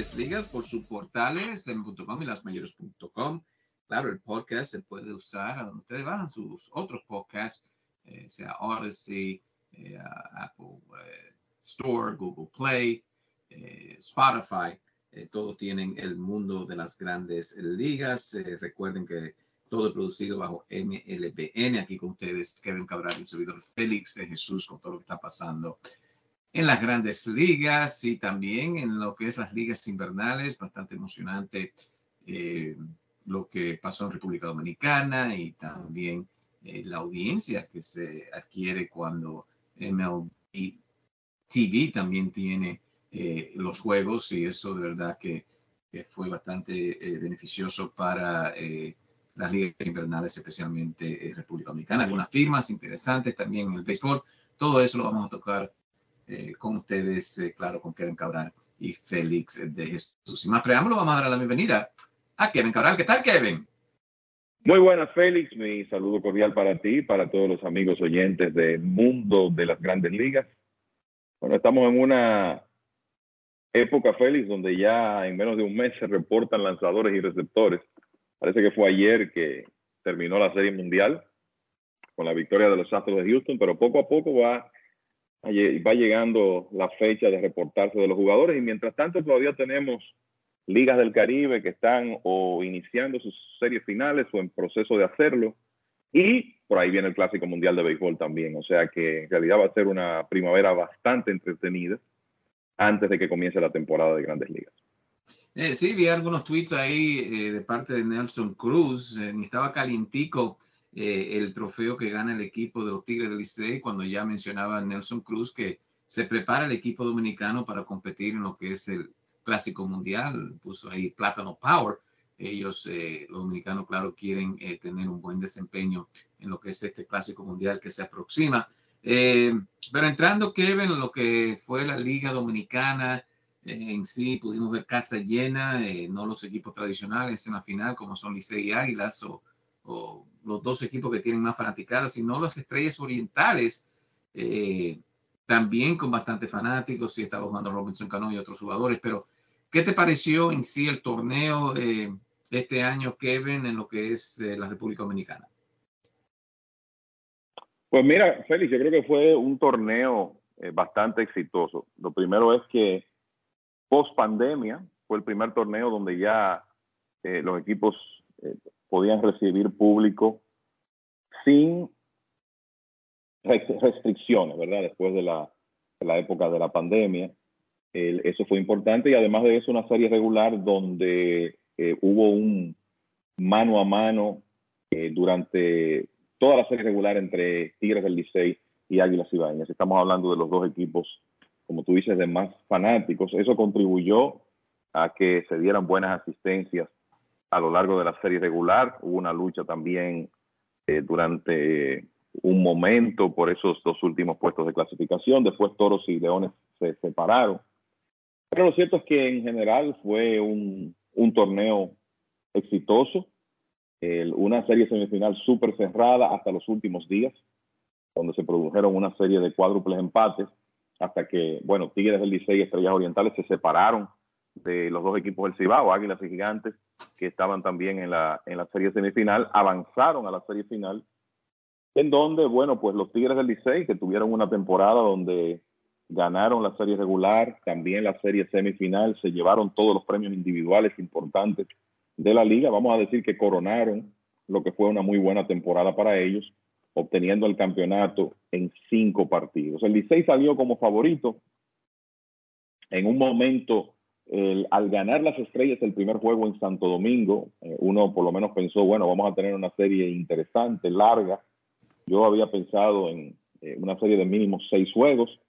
Grandes Ligas por sus portales en.com y lasmayores.com. Claro, el podcast se puede usar a donde ustedes van, sus otros podcasts, eh, sea Odyssey, eh, Apple eh, Store, Google Play, Spotify. todos tienen el mundo de las grandes ligas. recuerden que todo es producido bajo MLBN. Aquí con ustedes, Kevin Cabral y el servidor Félix de Jesús, con todo lo que está pasando en las grandes ligas y también en lo que es las ligas invernales, bastante emocionante eh, lo que pasó en República Dominicana y también eh, la audiencia que se adquiere cuando MLB TV también tiene eh, los juegos y eso de verdad que, fue bastante beneficioso para las ligas invernales, especialmente en República Dominicana. Algunas firmas interesantes también en el béisbol. Todo eso lo vamos a tocar eh, con ustedes, eh, claro, con Kevin Cabral y Félix de Jesús. Sin más preámbulo, vamos a dar la bienvenida a Kevin Cabral. ¿Qué tal, Kevin? Muy buenas, Félix. Mi saludo cordial para ti para todos los amigos oyentes del mundo de las grandes ligas. Bueno, estamos en una época, Félix, donde ya en menos de un mes se reportan lanzadores y receptores. Parece que fue ayer que terminó la Serie Mundial con la victoria de los Astros de Houston, pero poco a poco va va llegando la fecha de reportarse de los jugadores y mientras tanto todavía tenemos ligas del Caribe que están o iniciando sus series finales o en proceso de hacerlo y por ahí viene el Clásico Mundial de Béisbol también, o sea que en realidad va a ser una primavera bastante entretenida antes de que comience la temporada de Grandes Ligas. Eh, sí, vi algunos tweets ahí eh, de parte de Nelson Cruz, eh, estaba calientico eh, el trofeo que gana el equipo de los Tigres del Licey, cuando ya mencionaba Nelson Cruz que se prepara el equipo dominicano para competir en lo que es el Clásico Mundial, puso ahí Plátano Power. Ellos, eh, los dominicanos, claro, quieren eh, tener un buen desempeño en lo que es este Clásico Mundial que se aproxima. pero entrando, Kevin, en lo que fue la Liga Dominicana, en sí pudimos ver casa llena, no los equipos tradicionales en la final como son Licey y Águilas o o los dos equipos que tienen más fanaticadas, sino las estrellas orientales, eh, también con bastantes fanáticos, sí estaba jugando Robinson Cano y otros jugadores, pero ¿qué te pareció en sí el torneo eh, este año, Kevin, en lo que es eh, la República Dominicana? Pues mira, Félix, yo creo que fue un torneo bastante exitoso. Lo primero es que post pandemia fue el primer torneo donde ya los equipos podían recibir público sin restricciones, ¿verdad? Después de la, época de la pandemia. eso fue importante y además de eso una serie regular donde eh, hubo un mano a mano eh, durante toda la serie regular entre Tigres del Licey y Águilas Ibañez. Estamos hablando de los dos equipos, como tú dices, de más fanáticos. Eso contribuyó a que se dieran buenas asistencias a lo largo de la serie regular. Hubo una lucha también eh, durante un momento por esos dos últimos puestos de clasificación. Después Toros y Leones se separaron. Pero lo cierto es que en general fue un, torneo exitoso, una serie semifinal súper cerrada hasta los últimos días, donde se produjeron una serie de cuádruples empates, hasta que, bueno, Tigres del Licey y Estrellas Orientales se separaron de los dos equipos del Cibao, Águilas y Gigantes, que estaban también en la, en la serie semifinal, avanzaron a la serie final, en donde, bueno, pues los Tigres del Licey, que tuvieron una temporada donde ganaron la serie regular, también la serie semifinal, se llevaron todos los premios individuales importantes de la liga. Vamos a decir que coronaron lo que fue una muy buena temporada para ellos, obteniendo el campeonato en cinco partidos. El Licey salió como favorito en un momento, al ganar las estrellas el primer juego en Santo Domingo, eh, uno por lo menos pensó, bueno, vamos a tener una serie interesante, larga. Yo había pensado en eh, una serie de mínimo seis juegos,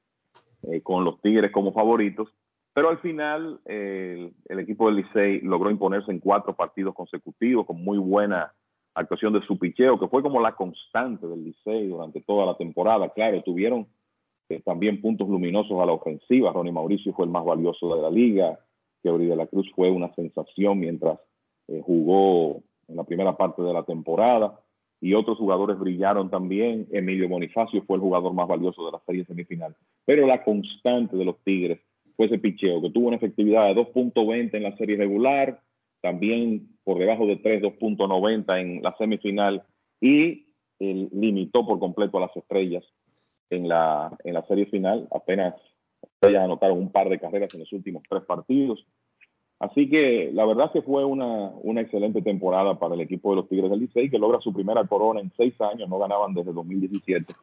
eh, con los Tigres como favoritos, pero al final el equipo del Licey logró imponerse en cuatro partidos consecutivos con muy buena actuación de su picheo, que fue como la constante del Licey durante toda la temporada. Claro, tuvieron también puntos luminosos a la ofensiva. Ronnie Mauricio fue el más valioso de la liga. Keori de la Cruz fue una sensación mientras eh, jugó en la primera parte de la temporada. Y otros jugadores brillaron también. Emilio Bonifacio fue el jugador más valioso de la serie semifinal. Pero la constante de los Tigres fue ese picheo, que tuvo una efectividad de 2.20 en la serie regular, también por debajo de 3, 2.90 en la semifinal y limitó por completo a las estrellas en la, en la serie final. Apenas ellas anotaron un par de carreras en los últimos tres partidos. Así que la verdad que fue una, una excelente temporada para el equipo de los Tigres del Licey, que logra su primera corona en seis años, no ganaban desde 2017.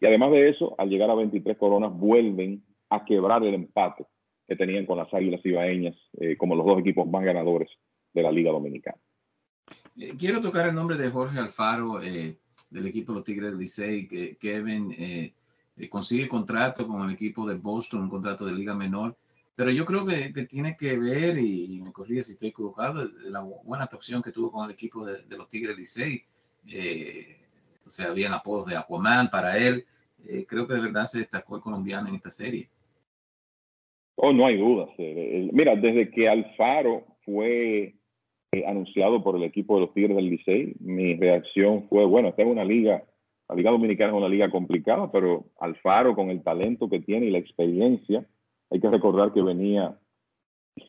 Y además de eso, al llegar a 23 coronas, vuelven a quebrar el empate que tenían con las Águilas Ibaeñas eh, como los dos equipos más ganadores de la Liga Dominicana. Eh, quiero tocar el nombre de Jorge Alfaro eh, del equipo de los Tigres del Licey. Kevin eh, consigue contrato con el equipo de Boston, un contrato de Liga Menor. Pero yo creo que, tiene que ver, y me corrige si estoy equivocado, la buena actuación que tuvo con el equipo de, los Tigres Licey. o sea, habían apodos de Aquaman para él. creo que de verdad se destacó el colombiano en esta serie. Oh, no hay dudas. Mira, desde que Alfaro fue eh, anunciado por el equipo de los Tigres del Licey, mi reacción fue, bueno, esta es una liga, la Liga Dominicana es una liga complicada, pero Alfaro con el talento que tiene y la experiencia, hay que recordar que venía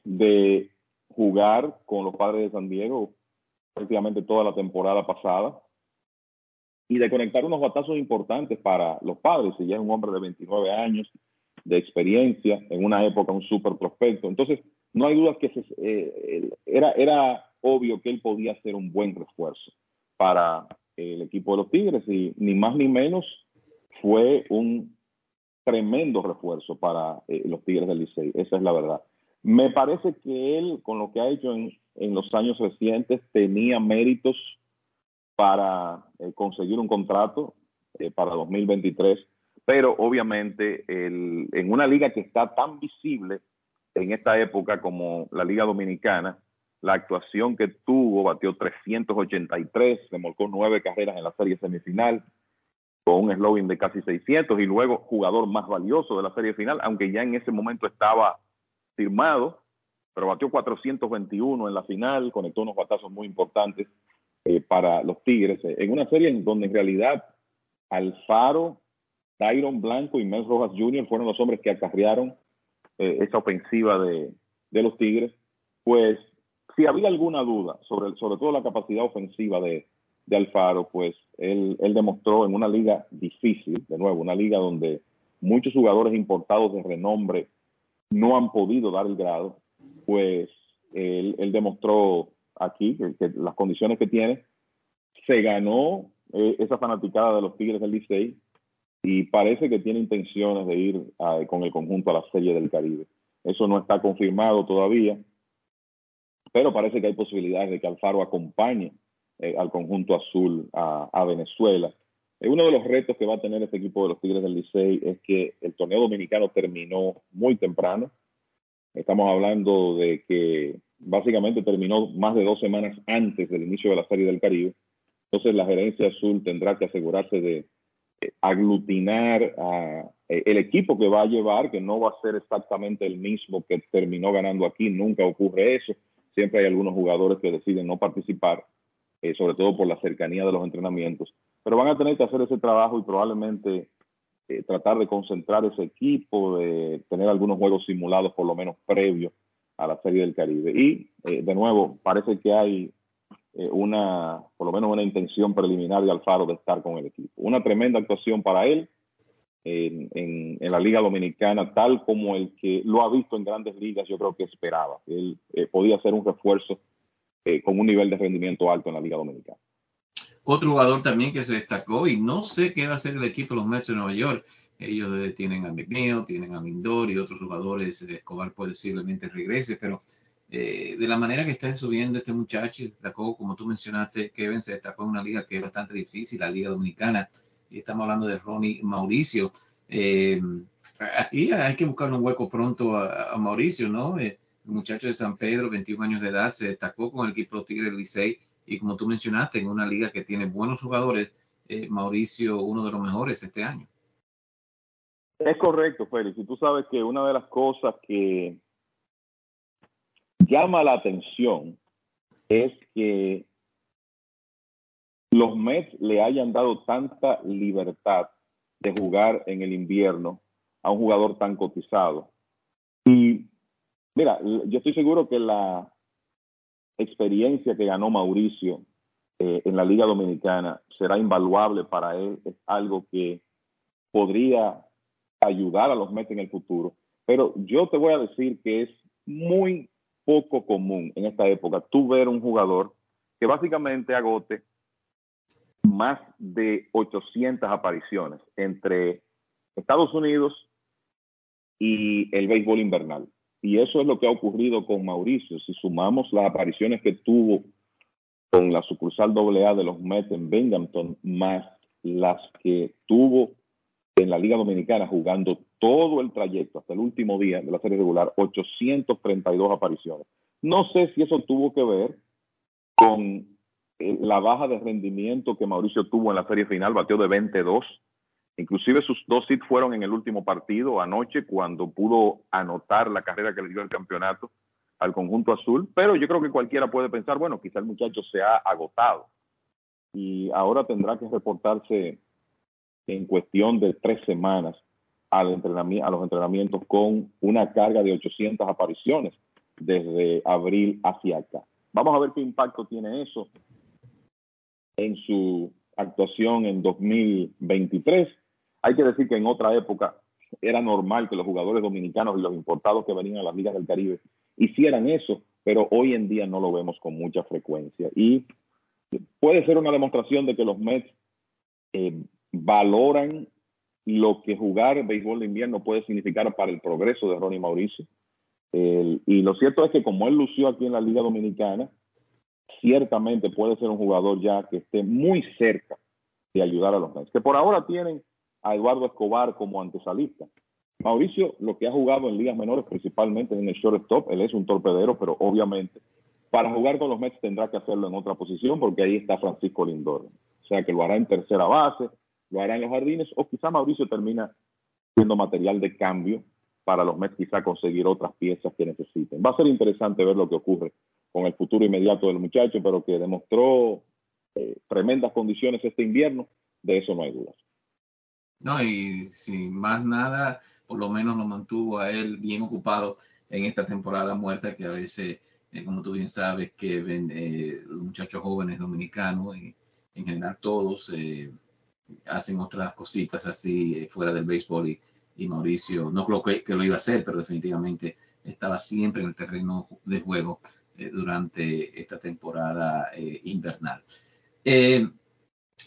de jugar con los padres de San Diego prácticamente toda la temporada pasada y de conectar unos batazos importantes para los padres, y ya es un hombre de 29 años de experiencia, en una época un súper prospecto. Entonces, no hay dudas que eh, era, era obvio que él podía ser un buen refuerzo para el equipo de los Tigres y ni más ni menos fue un tremendo refuerzo para eh, los Tigres del Licey, esa es la verdad. Me parece que él, con lo que ha hecho en, los años recientes, tenía méritos para eh, conseguir un contrato para 2023, pero obviamente en una liga que está tan visible en esta época como la Liga Dominicana, la actuación que tuvo, batió 383, remolcó nueve carreras en la serie semifinal, con un slogan de casi 600 y luego jugador más valioso de la serie final, aunque ya en ese momento estaba firmado, pero batió 421 en la final, conectó unos batazos muy importantes eh, para los Tigres, eh, en una serie en donde en realidad Alfaro, Tyron Blanco y Mel Rojas Jr. fueron los hombres que acarrearon eh, esa ofensiva de, los Tigres, pues si había alguna duda sobre, sobre todo la capacidad ofensiva de, Alfaro, pues él, demostró en una liga difícil, de nuevo, una liga donde muchos jugadores importados de renombre no han podido dar el grado, pues él, demostró aquí que, las condiciones que tiene, se ganó eh, esa fanaticada de los Tigres del Licey y parece que tiene intenciones de ir con el conjunto a la Serie del Caribe. Eso no está confirmado todavía, pero parece que hay posibilidades de que Alfaro acompañe eh, al conjunto azul a, Venezuela. Eh, uno de los retos que va a tener este equipo de los Tigres del Licey es que el torneo dominicano terminó muy temprano. Estamos hablando de que básicamente terminó más de dos semanas antes del inicio de la Serie del Caribe. Entonces la gerencia azul tendrá que asegurarse de aglutinar a eh, el equipo que va a llevar, que no va a ser exactamente el mismo que terminó ganando aquí, nunca ocurre eso. Siempre hay algunos jugadores que deciden no participar, eh, sobre todo por la cercanía de los entrenamientos, pero van a tener que hacer ese trabajo y probablemente eh, tratar de concentrar ese equipo, de tener algunos juegos simulados por lo menos previos a la Serie del Caribe. Y de nuevo, parece que hay eh, una, por lo menos una intención preliminar de Alfaro de estar con el equipo. Una tremenda actuación para él. En, la Liga Dominicana, tal como el que lo ha visto en grandes ligas, yo creo que esperaba. Él eh, podía ser un refuerzo eh, con un nivel de rendimiento alto en la Liga Dominicana. Otro jugador también que se destacó, y no sé qué va a hacer el equipo de los Mets de Nueva York. Ellos eh, tienen a McNeil, tienen a Lindor y otros jugadores. Escobar posiblemente regrese, pero de la manera que está subiendo este muchacho, se destacó, como tú mencionaste, Kevin, se destacó en una liga que es bastante difícil, la Liga Dominicana y estamos hablando de Ronnie Mauricio. Eh, aquí hay que buscar un hueco pronto a, Mauricio, ¿no? Eh, el muchacho de San Pedro, 21 años de edad, se destacó con el equipo Tigre Licey y como tú mencionaste, en una liga que tiene buenos jugadores, eh, Mauricio, uno de los mejores este año. Es correcto, Félix. Y tú sabes que una de las cosas que llama la atención es que los Mets le hayan dado tanta libertad de jugar en el invierno a un jugador tan cotizado. Y mira, yo estoy seguro que la experiencia que ganó Mauricio eh, en la Liga Dominicana será invaluable para él, es algo que podría ayudar a los Mets en el futuro. Pero yo te voy a decir que es muy poco común en esta época tú ver un jugador que básicamente agote más de 800 apariciones entre Estados Unidos y el béisbol invernal. Y eso es lo que ha ocurrido con Mauricio. Si sumamos las apariciones que tuvo con la sucursal AA de los Mets en Binghamton, más las que tuvo en la Liga Dominicana jugando todo el trayecto hasta el último día de la serie regular, 832 apariciones. No sé si eso tuvo que ver con la baja de rendimiento que Mauricio tuvo en la serie final, batió de 22. Inclusive sus dos hits fueron en el último partido anoche cuando pudo anotar la carrera que le dio el campeonato al conjunto azul. Pero yo creo que cualquiera puede pensar, bueno, quizá el muchacho se ha agotado y ahora tendrá que reportarse en cuestión de tres semanas al a los entrenamientos con una carga de 800 apariciones desde abril hacia acá. Vamos a ver qué impacto tiene eso en su actuación en 2023. Hay que decir que en otra época era normal que los jugadores dominicanos y los importados que venían a las ligas del Caribe hicieran eso, pero hoy en día no lo vemos con mucha frecuencia. Y puede ser una demostración de que los Mets eh, valoran lo que jugar béisbol de invierno puede significar para el progreso de Ronnie Mauricio. y lo cierto es que como él lució aquí en la Liga Dominicana, ciertamente puede ser un jugador ya que esté muy cerca de ayudar a los Mets, que por ahora tienen a Eduardo Escobar como antesalista. Mauricio, lo que ha jugado en ligas menores, principalmente en el shortstop, él es un torpedero, pero obviamente para jugar con los Mets tendrá que hacerlo en otra posición porque ahí está Francisco Lindor. O sea que lo hará en tercera base, lo hará en los jardines o quizá Mauricio termina siendo material de cambio para los Mets quizá conseguir otras piezas que necesiten. Va a ser interesante ver lo que ocurre con el futuro inmediato del muchacho, pero que demostró eh, tremendas condiciones este invierno, de eso no hay dudas. No, y sin más nada, por lo menos lo mantuvo a él bien ocupado en esta temporada muerta que a veces, eh, como tú bien sabes, que ven, eh, los muchachos jóvenes dominicanos y en general todos hacen otras cositas así fuera del béisbol y, y Mauricio, no creo que, que, lo iba a hacer, pero definitivamente estaba siempre en el terreno de juego eh, durante esta temporada eh, invernal. Eh,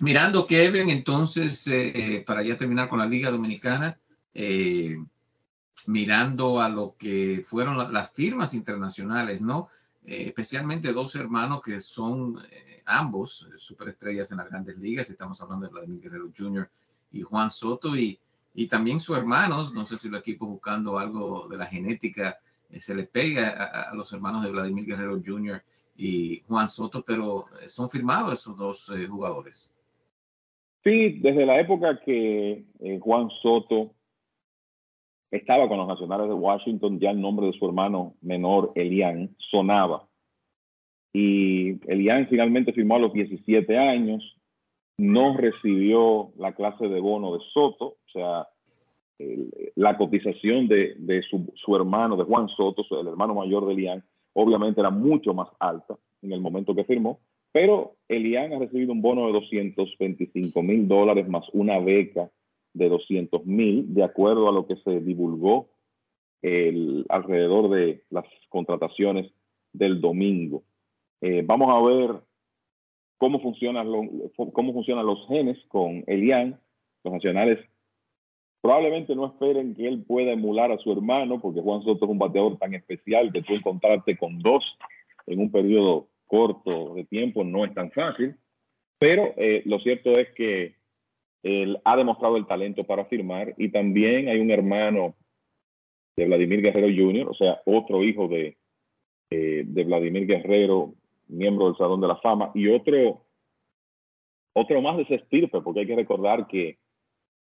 mirando Kevin, entonces, para ya terminar con la Liga Dominicana, mirando a lo que fueron las firmas internacionales, ¿no? especialmente dos hermanos que son ambos superestrellas en las grandes ligas, estamos hablando de Vladimir Guerrero Jr. y Juan Soto, y, y también sus hermanos, no sé si el equipo buscando algo de la genética eh, se le pega a, los hermanos de Vladimir Guerrero Jr. y Juan Soto, pero eh, son firmados esos dos eh, jugadores. Sí, desde la época que Juan Soto estaba con los Nacionales de Washington, ya el nombre de su hermano menor, Elian, sonaba. Y Elian finalmente firmó a los 17 años, no recibió la clase de bono de Soto, o sea, la cotización de, su, hermano, de Juan Soto, el hermano mayor de Elian, obviamente era mucho más alta en el momento que firmó, pero Elian ha recibido un bono de 225 mil dólares más una beca de 200 mil, de acuerdo a lo que se divulgó alrededor de las contrataciones del domingo. Eh, vamos a ver cómo funcionan, cómo funcionan los genes con Elian. Los nacionales probablemente no esperen que él pueda emular a su hermano, porque Juan Soto es un bateador tan especial que tú encontrarte con dos en un periodo corto de tiempo no es tan fácil. Pero eh, lo cierto es que él ha demostrado el talento para firmar y también hay un hermano de Vladimir Guerrero Jr., o sea, otro hijo de, eh, de Vladimir Guerrero, miembro del Salón de la Fama, y otro, otro más de ese estirpe, porque hay que recordar que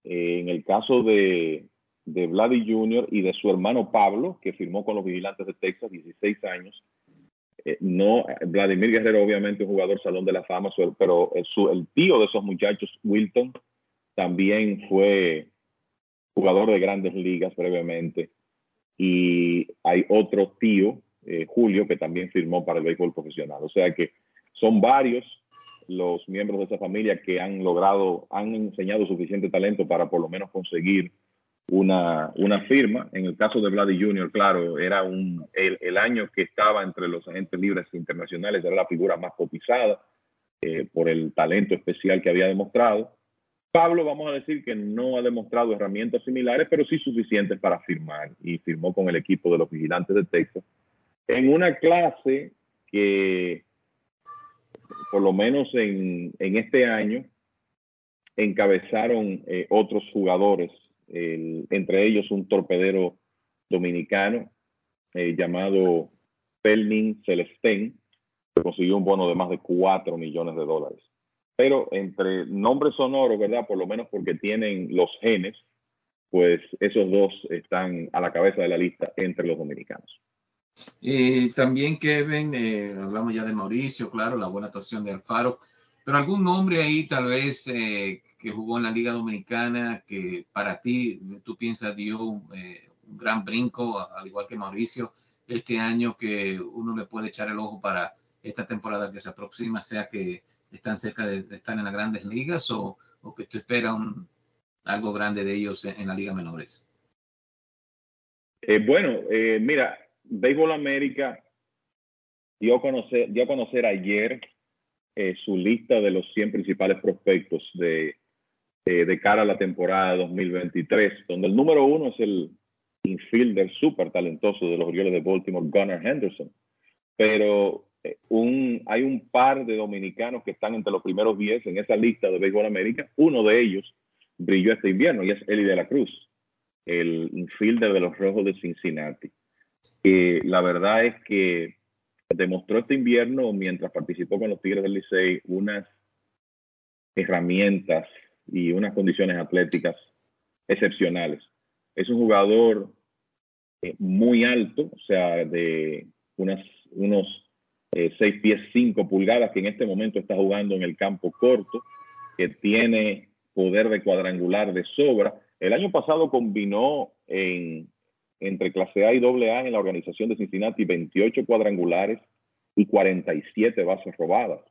eh, en el caso de, de Vladimir Jr. y de su hermano Pablo, que firmó con los Vigilantes de Texas, 16 años, eh, no, Vladimir Guerrero obviamente un jugador Salón de la Fama, pero el, el tío de esos muchachos, Wilton, también fue jugador de grandes ligas brevemente. Y hay otro tío, eh, Julio, que también firmó para el béisbol profesional. O sea que son varios los miembros de esa familia que han logrado, han enseñado suficiente talento para por lo menos conseguir una, una firma. En el caso de Vladi Jr., claro, era un, el, el, año que estaba entre los agentes libres internacionales, era la figura más cotizada eh, por el talento especial que había demostrado. Pablo, vamos a decir que no ha demostrado herramientas similares, pero sí suficientes para firmar y firmó con el equipo de los vigilantes de Texas en una clase que, por lo menos en, en este año, encabezaron eh, otros jugadores, entre ellos un torpedero dominicano eh, llamado Pelmin Celestén, que consiguió un bono de más de 4 millones de dólares pero entre nombres sonoros, ¿verdad? Por lo menos porque tienen los genes, pues esos dos están a la cabeza de la lista entre los dominicanos. Y también, Kevin, eh, hablamos ya de Mauricio, claro, la buena actuación de Alfaro, pero algún nombre ahí tal vez eh, que jugó en la Liga Dominicana que para ti, tú piensas, dio eh, un gran brinco, al igual que Mauricio, este año que uno le puede echar el ojo para esta temporada que se aproxima, sea que están cerca de, estar en las grandes ligas o, o que tú esperas un, algo grande de ellos en, la Liga Menores? Eh, bueno, eh, mira, Béisbol América dio a conocer, ayer eh, su lista de los 100 principales prospectos de, cara a la temporada 2023, donde el número uno es el infielder súper talentoso de los Orioles de Baltimore, Gunnar Henderson. Pero un, hay un par de dominicanos que están entre los primeros 10 en esa lista de Béisbol América. Uno de ellos brilló este invierno y es Eli de la Cruz, el infielder de los Rojos de Cincinnati. La verdad es que demostró este invierno, mientras participó con los Tigres del Licey, unas herramientas y unas condiciones atléticas excepcionales. Es un jugador eh, muy alto, o sea, de unas, unos 6 eh, pies 5 pulgadas, que en este momento está jugando en el campo corto, que tiene poder de cuadrangular de sobra. El año pasado combinó en, entre clase A y doble A en la organización de Cincinnati 28 cuadrangulares y 47 bases robadas,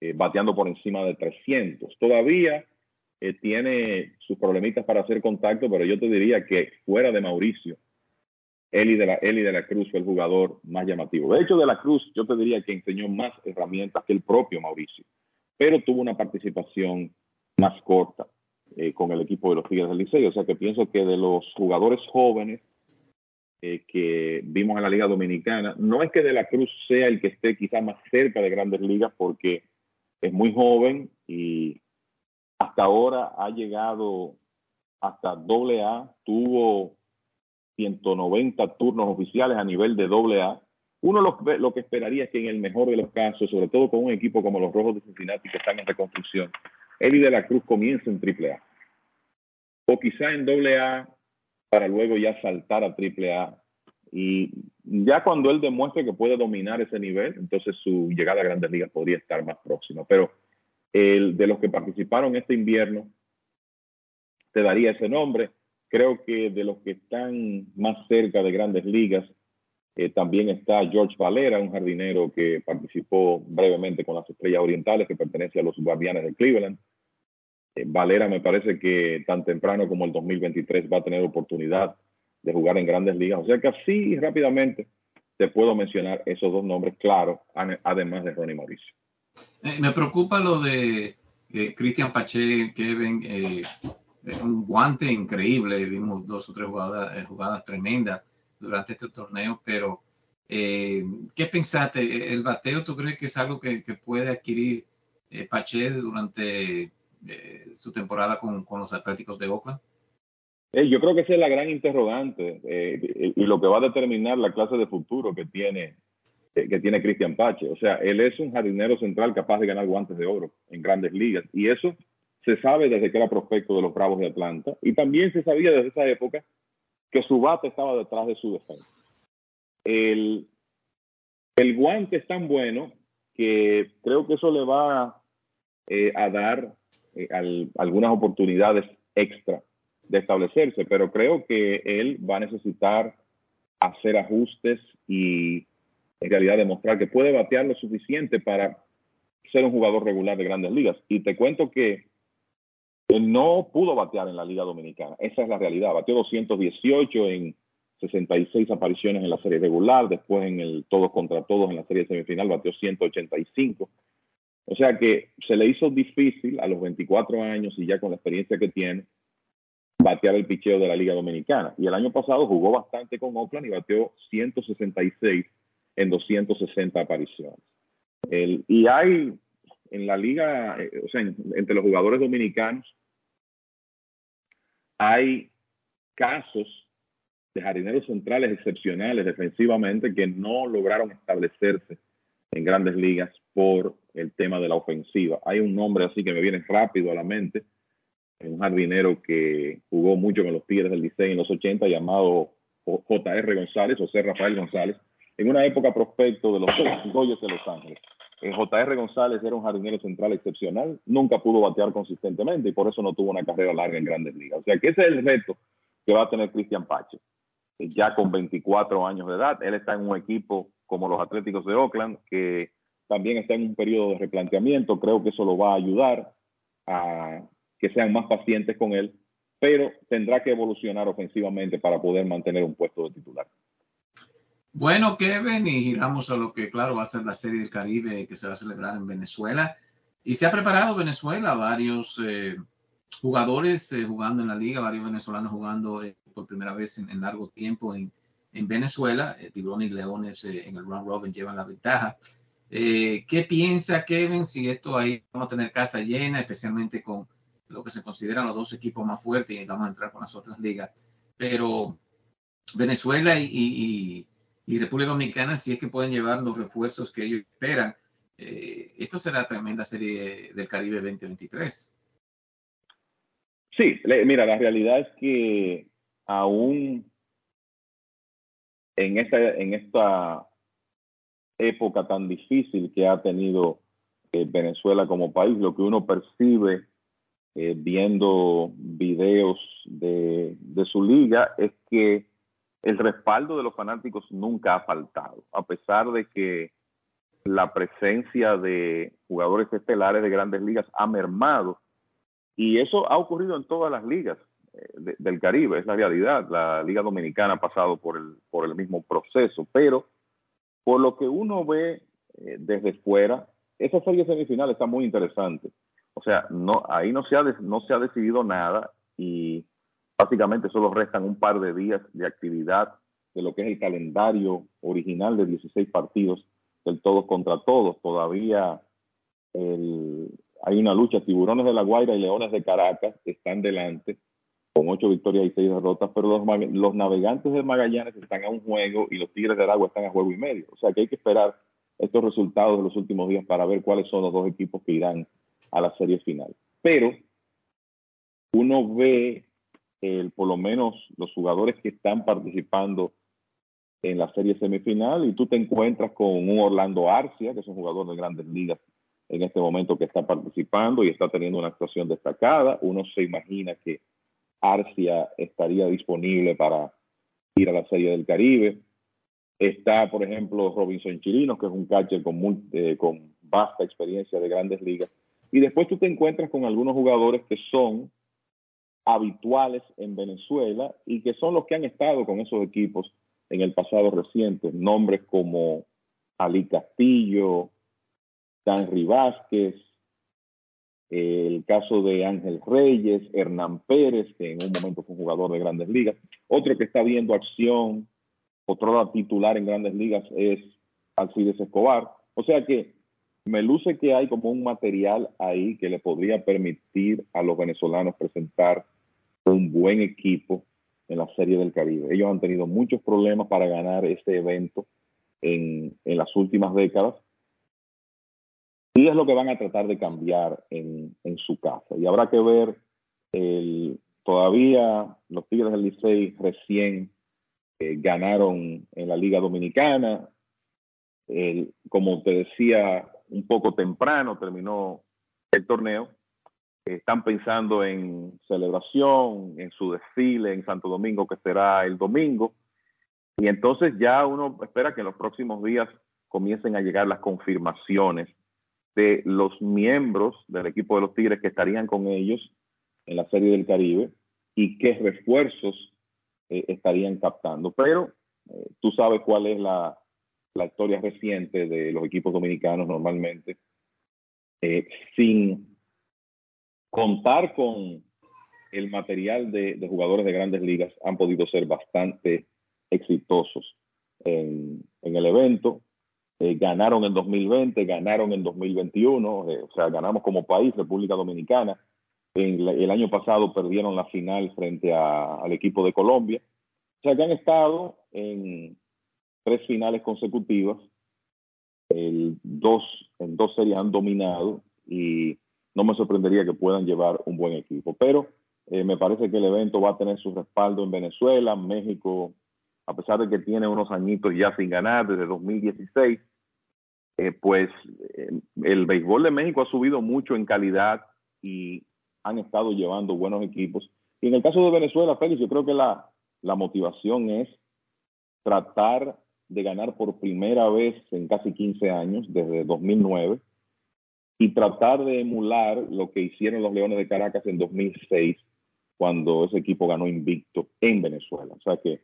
eh, bateando por encima de 300. Todavía eh, tiene sus problemitas para hacer contacto, pero yo te diría que fuera de Mauricio, Eli de, la, Eli de la Cruz fue el jugador más llamativo. De hecho, de la Cruz yo te diría que enseñó más herramientas que el propio Mauricio, pero tuvo una participación más corta eh, con el equipo de los Tigres del Liceo. O sea que pienso que de los jugadores jóvenes eh, que vimos en la Liga Dominicana, no es que de la Cruz sea el que esté quizás más cerca de grandes ligas porque es muy joven y hasta ahora ha llegado hasta doble A, tuvo 190 turnos oficiales a nivel de doble A. Uno lo, lo, que esperaría es que en el mejor de los casos, sobre todo con un equipo como los Rojos de Cincinnati que están en reconstrucción, Eddie de la Cruz comience en triple A. O quizá en doble A para luego ya saltar a triple A. Y ya cuando él demuestre que puede dominar ese nivel, entonces su llegada a grandes ligas podría estar más próxima. Pero el, de los que participaron este invierno, te daría ese nombre. Creo que de los que están más cerca de grandes ligas, eh, también está George Valera, un jardinero que participó brevemente con las Estrellas Orientales, que pertenece a los Guardianes de Cleveland. Eh, Valera me parece que tan temprano como el 2023 va a tener oportunidad de jugar en grandes ligas. O sea que así rápidamente te puedo mencionar esos dos nombres claros, además de Ronnie Mauricio. Eh, me preocupa lo de Cristian Pache, Kevin, un guante increíble. Vimos dos o tres jugadas, jugadas tremendas durante este torneo, pero ¿qué pensaste? ¿El bateo tú crees que es algo que, que puede adquirir Pache durante eh, su temporada con, con, los Atléticos de Oakland? Eh, yo creo que esa es la gran interrogante eh, y lo que va a determinar la clase de futuro que tiene que tiene Cristian Pache. O sea, él es un jardinero central capaz de ganar guantes de oro en grandes ligas y eso se sabe desde que era prospecto de los Bravos de Atlanta y también se sabía desde esa época que su bate estaba detrás de su defensa. El, el guante es tan bueno que creo que eso le va a dar eh, algunas oportunidades extra de establecerse, pero creo que él va a necesitar hacer ajustes y en realidad demostrar que puede batear lo suficiente para ser un jugador regular de grandes ligas. Y te cuento que no pudo batear en la Liga Dominicana. Esa es la realidad. Bateó 218 en 66 apariciones en la serie regular, después en el todos contra todos en la serie semifinal bateó 185. O sea que se le hizo difícil a los 24 años y ya con la experiencia que tiene batear el picheo de la Liga Dominicana. Y el año pasado jugó bastante con Oakland y bateó 166 en 260 apariciones. y hay en la liga, eh, o sea, entre los jugadores dominicanos, hay casos de jardineros centrales excepcionales defensivamente que no lograron establecerse en grandes ligas por el tema de la ofensiva. Hay un nombre así que me viene rápido a la mente, un jardinero que jugó mucho con los Tigres del Licey en los 80 llamado J.R. González, José Rafael González, en una época prospecto de los Dodgers de Los Ángeles. Eh, J.R. González era un jardinero central excepcional, nunca pudo batear consistentemente y por eso no tuvo una carrera larga en grandes ligas. O sea que ese es el reto que va a tener Cristian Pache, eh, ya con 24 años de edad. Él está en un equipo como los Atléticos de Oakland, que también está en un periodo de replanteamiento. Creo que eso lo va a ayudar a que sean más pacientes con él, pero tendrá que evolucionar ofensivamente para poder mantener un puesto de titular. Bueno, Kevin, y giramos a lo que, claro, va a ser la Serie del Caribe que se va a celebrar en Venezuela. Y se ha preparado Venezuela, varios eh, jugadores eh, jugando en la liga, varios venezolanos jugando eh, por primera vez en, largo tiempo en, en Venezuela. Tiburones y Leones en el round robin llevan la ventaja. Eh, ¿Qué piensa Kevin si esto ahí vamos a tener casa llena, especialmente con lo que se consideran los dos equipos más fuertes y vamos a entrar con las otras ligas? Pero Venezuela y, República Dominicana, si es que pueden llevar los refuerzos que ellos esperan, eh, esto será tremenda serie del Caribe 2023. Sí, mira, la realidad es que aún en esta, en esta época tan difícil que ha tenido eh, Venezuela como país, lo que uno percibe eh, viendo videos de, de, su liga es que el respaldo de los fanáticos nunca ha faltado, a pesar de que la presencia de jugadores estelares de grandes ligas ha mermado. Y eso ha ocurrido en todas las ligas eh, del Caribe, es la realidad. La Liga Dominicana ha pasado por el, por el mismo proceso, pero por lo que uno ve eh, desde fuera, esa serie semifinal está muy interesante. O sea, no, ahí no se, ha no se ha decidido nada y básicamente solo restan un par de días de actividad de lo que es el calendario original de 16 partidos del todos contra todos. Todavía hay una lucha. Tiburones de La Guaira y Leones de Caracas están delante con ocho victorias y seis derrotas, pero los, los navegantes de Magallanes están a un juego y los Tigres de Aragua están a juego y medio. O sea que hay que esperar estos resultados de los últimos días para ver cuáles son los dos equipos que irán a la serie final. Pero uno ve, el, por lo menos los jugadores que están participando en la serie semifinal y tú te encuentras con un Orlando Arcia, que es un jugador de grandes ligas en este momento que está participando y está teniendo una actuación destacada. Uno se imagina que Arcia estaría disponible para ir a la Serie del Caribe. Está, por ejemplo, Robinson Chirinos, que es un catcher con, eh, con vasta experiencia de grandes ligas. Y después tú te encuentras con algunos jugadores que son habituales en Venezuela y que son los que han estado con esos equipos en el pasado reciente. Nombres como Ali Castillo, Danry Vázquez, el caso de Ángel Reyes, Hernán Pérez, que en un momento fue un jugador de grandes ligas. Otro que está viendo acción, otro titular en grandes ligas es Alcides Escobar. O sea que me luce que hay como un material ahí que le podría permitir a los venezolanos presentar un buen equipo en la Serie del Caribe. Ellos han tenido muchos problemas para ganar este evento en, en las últimas décadas y es lo que van a tratar de cambiar en, en su casa. Y habrá que ver, el, todavía los Tigres del Licey recién eh, ganaron en la Liga Dominicana. Como te decía, un poco temprano terminó el torneo. Están pensando en celebración, en su desfile en Santo Domingo, que será el domingo. Y entonces ya uno espera que en los próximos días comiencen a llegar las confirmaciones de los miembros del equipo de los Tigres que estarían con ellos en la Serie del Caribe y qué refuerzos eh, estarían captando. Pero eh, tú sabes cuál es la, historia reciente de los equipos dominicanos normalmente. Eh, sin contar con el material de, de, jugadores de grandes ligas, han podido ser bastante exitosos en, en el evento. Eh, ganaron en 2020, ganaron en 2021, eh, o sea, ganamos como país, República Dominicana. En el año pasado perdieron la final frente a, al equipo de Colombia. O sea, que han estado en tres finales consecutivas, el dos, en dos series han dominado y no me sorprendería que puedan llevar un buen equipo. Pero eh, me parece que el evento va a tener su respaldo en Venezuela, México a pesar de que tiene unos añitos ya sin ganar desde 2016, eh, pues eh, el béisbol de México ha subido mucho en calidad y han estado llevando buenos equipos. Y en el caso de Venezuela, Félix, yo creo que la, la motivación es tratar de ganar por primera vez en casi 15 años, desde 2009, y tratar de emular lo que hicieron los Leones de Caracas en 2006, cuando ese equipo ganó invicto en Venezuela. O sea que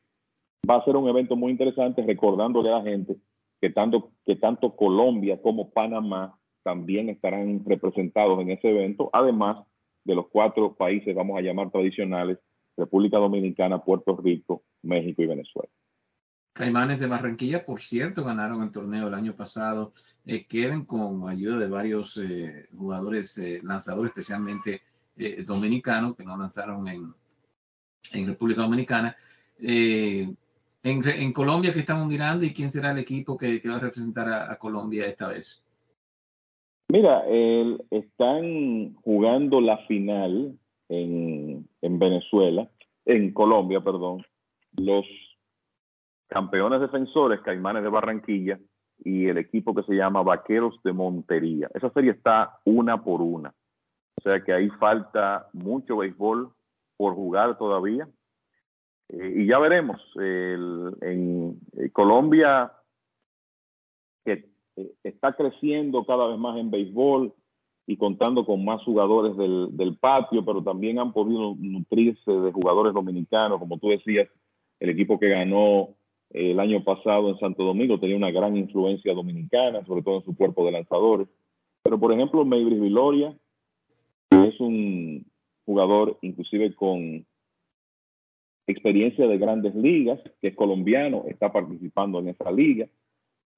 va a ser un evento muy interesante recordándole a la gente que tanto, que tanto Colombia como Panamá también estarán representados en ese evento, además de los cuatro países, vamos a llamar tradicionales, República Dominicana, Puerto Rico, México y Venezuela. Caimanes de Barranquilla, por cierto, ganaron el torneo el año pasado. Eh, queden con ayuda de varios eh, jugadores, eh, lanzadores, especialmente eh, dominicanos, que no lanzaron en, en República Dominicana. Eh, en, Colombia, ¿qué estamos mirando y quién será el equipo que, que va a representar a, Colombia esta vez? Mira, están jugando la final en, Venezuela, en Colombia, perdón, los campeones defensores, Caimanes de Barranquilla, y el equipo que se llama Vaqueros de Montería. Esa serie está una por una. O sea que ahí falta mucho béisbol por jugar todavía. Eh, y ya veremos. En eh, Colombia, que eh, está creciendo cada vez más en béisbol y contando con más jugadores del, del patio, pero también han podido nutrirse de jugadores dominicanos, como tú decías, el equipo que ganó el año pasado en Santo Domingo tenía una gran influencia dominicana, sobre todo en su cuerpo de lanzadores. Pero, por ejemplo, Maybris Viloria es un jugador inclusive con experiencia de grandes ligas, que es colombiano, está participando en esa liga.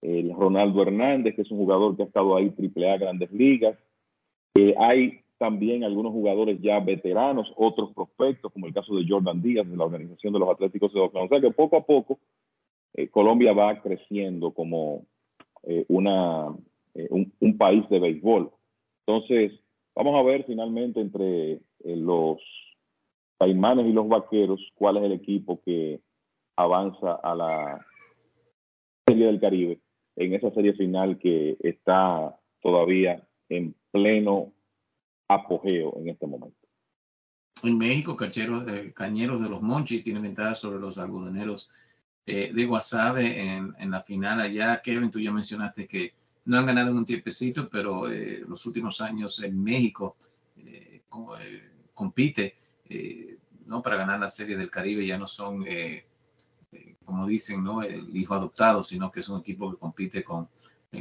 El Ronaldo Hernández, que es un jugador que ha estado ahí triple A grandes ligas. Eh, hay también algunos jugadores ya veteranos, otros prospectos, como el caso de Jordan Díaz de la Organización de los Atléticos de Oakland. O sea que poco a poco eh, Colombia va creciendo como eh, una, eh, un, país de béisbol. Entonces, vamos a ver finalmente entre los Caimanes y los Vaqueros, cuál es el equipo que avanza a la Serie del Caribe en esa serie final que está todavía en pleno apogeo en este momento. En México, Cañeros de los Monchis tienen ventaja sobre los algodoneros eh, de Guasave en, en, la final allá. Kevin, tú ya mencionaste que no han ganado en un tiempecito, pero los últimos años en México compite ¿no? para ganar la Serie del Caribe, ya no son, como dicen, ¿no? el hijo adoptado, sino que es un equipo que compite con,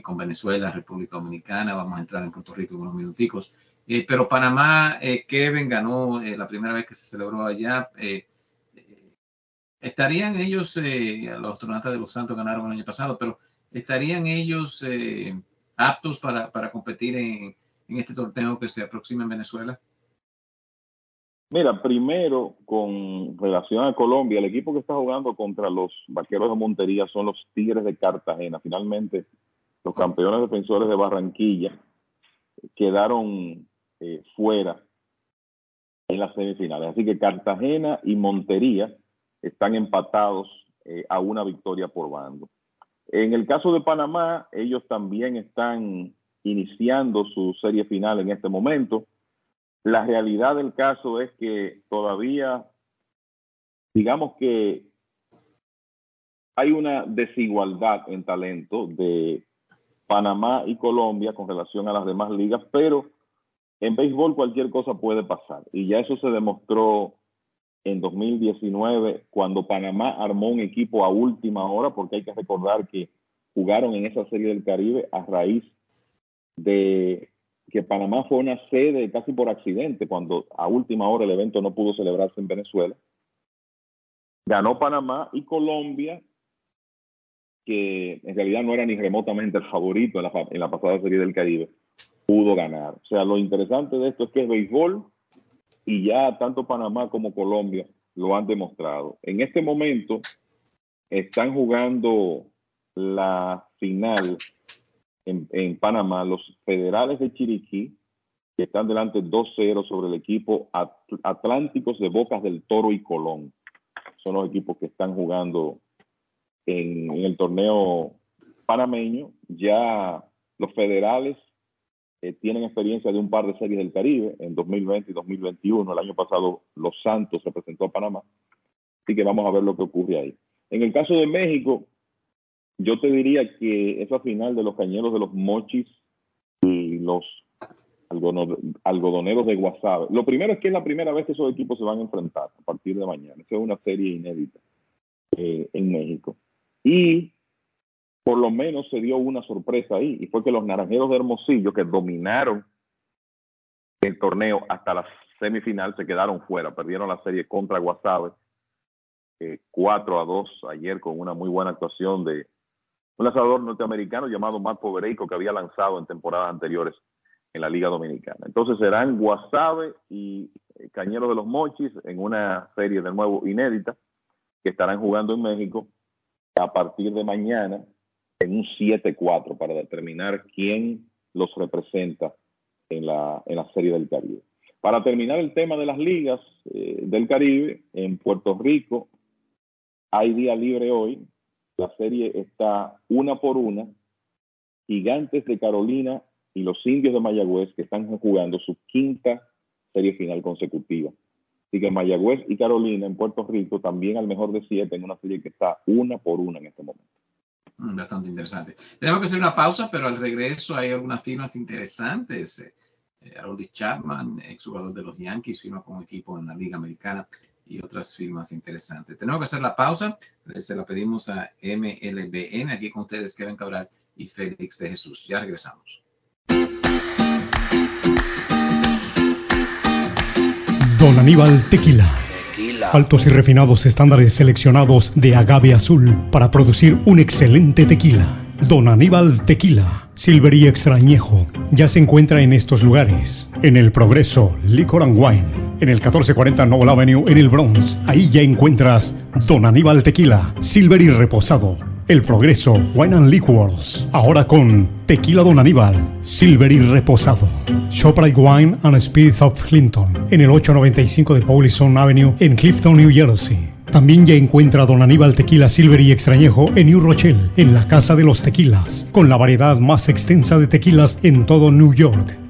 con Venezuela, República Dominicana, vamos a entrar en Puerto Rico en unos minuticos. pero Panamá, Kevin ganó la primera vez que se celebró allá. ¿Estarían ellos, eh, los astronautas de los Santos ganaron el año pasado, pero ¿estarían ellos eh, aptos para, para competir en, en, este torneo que se aproxima en Venezuela? Mira, primero, con relación a Colombia, el equipo que está jugando contra los vaqueros de Montería son los Tigres de Cartagena. Finalmente, los campeones defensores de Barranquilla quedaron eh, fuera en las semifinales. Así que Cartagena y Montería están empatados eh, a una victoria por bando. En el caso de Panamá, ellos también están iniciando su serie final en este momento. La realidad del caso es que todavía, digamos que hay una desigualdad en talento de Panamá y Colombia con relación a las demás ligas, pero en béisbol cualquier cosa puede pasar. Y ya eso se demostró en 2019 cuando Panamá armó un equipo a última hora, porque hay que recordar que jugaron en esa serie del Caribe a raíz de que Panamá fue una sede casi por accidente, cuando a última hora el evento no pudo celebrarse en Venezuela. Ganó Panamá y Colombia, que en realidad no era ni remotamente el favorito en la, en la pasada serie del Caribe, pudo ganar. O sea, lo interesante de esto es que es béisbol y ya tanto Panamá como Colombia lo han demostrado. En este momento están jugando la final en, Panamá los federales de Chiriquí, que están delante 2-0 sobre el equipo Atlánticos de Bocas del Toro y Colón. Son los equipos que están jugando en el torneo panameño. Ya los federales tienen experiencia de un par de series del Caribe en 2020 y 2021. El año pasado Los Santos representó a Panamá. Así que vamos a ver lo que ocurre ahí. En el caso de México, yo te diría que esa final de los cañeros de los mochis y los algodoneros de Guasave. Lo primero es que es la primera vez que esos equipos se van a enfrentar a partir de mañana. Esa es una serie inédita eh, en México. Y por lo menos se dio una sorpresa ahí, y fue que los Naranjeros de Hermosillo, que dominaron el torneo hasta la semifinal, se quedaron fuera, perdieron la serie contra Guasave, 4 a 2 ayer con una muy buena actuación de un lanzador norteamericano llamado Matt Povereico, que había lanzado en temporadas anteriores en la Liga Dominicana. Entonces serán Guasave y Cañeros de los Mochis en una serie de nuevo inédita que estarán jugando en México a partir de mañana en un 7-4 para determinar quién los representa en la, en la Serie del Caribe. Para terminar el tema de las ligas eh, del Caribe, en Puerto Rico hay día libre hoy. La serie está una por una. Gigantes de Carolina y los indios de Mayagüez que están jugando su quinta serie final consecutiva. Así que Mayagüez y Carolina en Puerto Rico también al mejor de siete en una serie que está una por una en este momento. Mm, bastante interesante. Tenemos que hacer una pausa, pero al regreso hay algunas firmas interesantes. Eh, eh Chapman, exjugador de los Yankees, firma con equipo en la Liga Americana y otras firmas interesantes. Tenemos que hacer la pausa. Eh, se la pedimos a MLBN. Aquí con ustedes Kevin Cabral y Félix de Jesús. Ya regresamos. Don Aníbal Tequila Altos y refinados estándares seleccionados de agave azul para producir un excelente tequila. Don Aníbal Tequila, Silver y Extrañejo, ya se encuentra en estos lugares. En El Progreso, Liquor and Wine. En el 1440 Noble Avenue, en el Bronx. Ahí ya encuentras Don Aníbal Tequila, Silver y Reposado el Progreso Wine and Liquors. Ahora con Tequila Don Aníbal, Silver y Reposado. Shoprite Wine and Spirits of Clinton. En el 895 de Paulison Avenue en Clifton, New Jersey. También ya encuentra Don Aníbal Tequila Silver y Extrañejo en New Rochelle, en la Casa de los Tequilas, con la variedad más extensa de tequilas en todo New York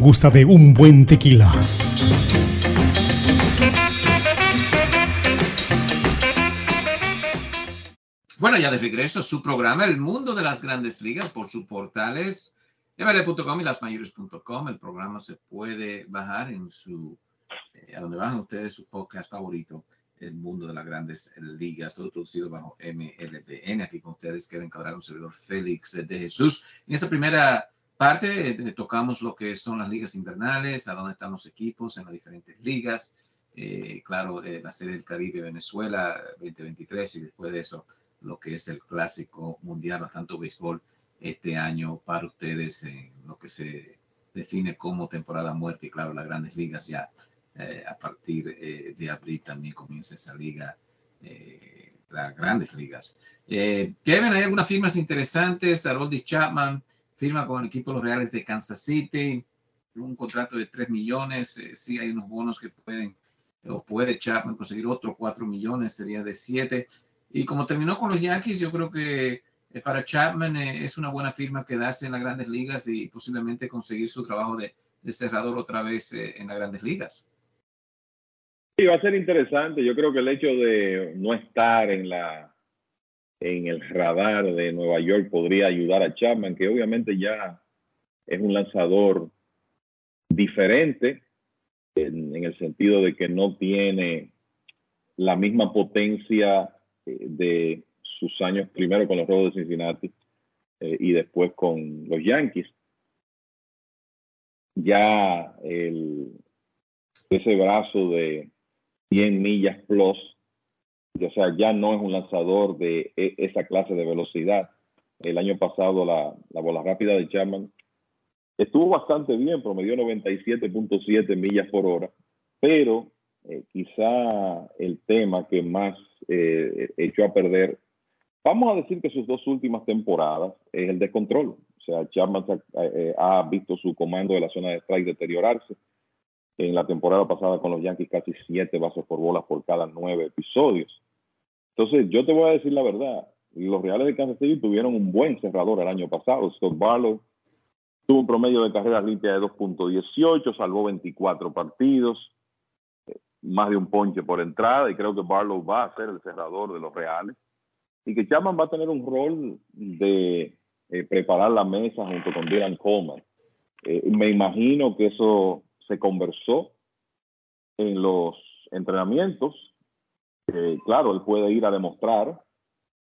gusta de un buen tequila. Bueno, ya de regreso su programa El Mundo de las Grandes Ligas por sus portales ml.com y lasmayores.com. El programa se puede bajar en su, eh, a donde bajan ustedes su podcast favorito, El Mundo de las Grandes Ligas, todo producido bajo MLBN. Aquí con ustedes Kevin Cabral, un servidor Félix de Jesús. En esta primera parte eh, tocamos lo que son las ligas invernales, a dónde están los equipos en las diferentes ligas. Eh, claro, la Serie del Caribe Venezuela 2023 y después de eso lo que es el clásico mundial, tanto béisbol este año para ustedes lo que se define como temporada muerta y claro, las grandes ligas ya eh, a partir eh, de abril también comienza esa liga, eh, las grandes ligas. Kevin, ¿hay algunas firmas interesantes? Harold Chapman firma con el equipo de los Reales de Kansas City, un contrato de 3 millones, sí hay unos bonos que pueden, o puede Chapman conseguir otro 4 millones, sería de 7. Y como terminó con los Yankees, yo creo que eh, para Chapman eh, es una buena firma quedarse en las grandes ligas y posiblemente conseguir su trabajo de, cerrador otra vez eh, en las grandes ligas. Sí, va a ser interesante. Yo creo que el hecho de no estar en la en el radar de Nueva York podría ayudar a Chapman, que obviamente ya es un lanzador diferente en, el sentido de que no tiene la misma potencia de sus años primero con los Rojos de Cincinnati eh, y después con los Yankees. Ya el, ese brazo de 100 millas plus, o sea, ya no es un lanzador de e, esa clase de velocidad. El año pasado la, la bola rápida de Chapman estuvo bastante bien, promedió 97.7 millas por hora, pero eh, quizá el tema que más eh, echó a perder Vamos a decir que sus dos últimas temporadas es el descontrol. O sea, Chapman eh, eh, ha visto su comando de la zona de strike deteriorarse. En la temporada pasada con los Yankees casi siete bases por bolas por cada nueve episodios. Entonces, yo te voy a decir la verdad. Los Reales de Kansas City tuvieron un buen cerrador el año pasado. Scott Barlow tuvo un promedio de carreras limpias de 2.18, salvó 24 partidos, eh, más de un ponche por entrada, y creo que Barlow va a ser el cerrador de los Reales y que Chapman va a tener un rol de eh, preparar la mesa junto con Dylan Coleman. Eh, me imagino que eso se conversó en los entrenamientos. Claro, él puede ir a demostrar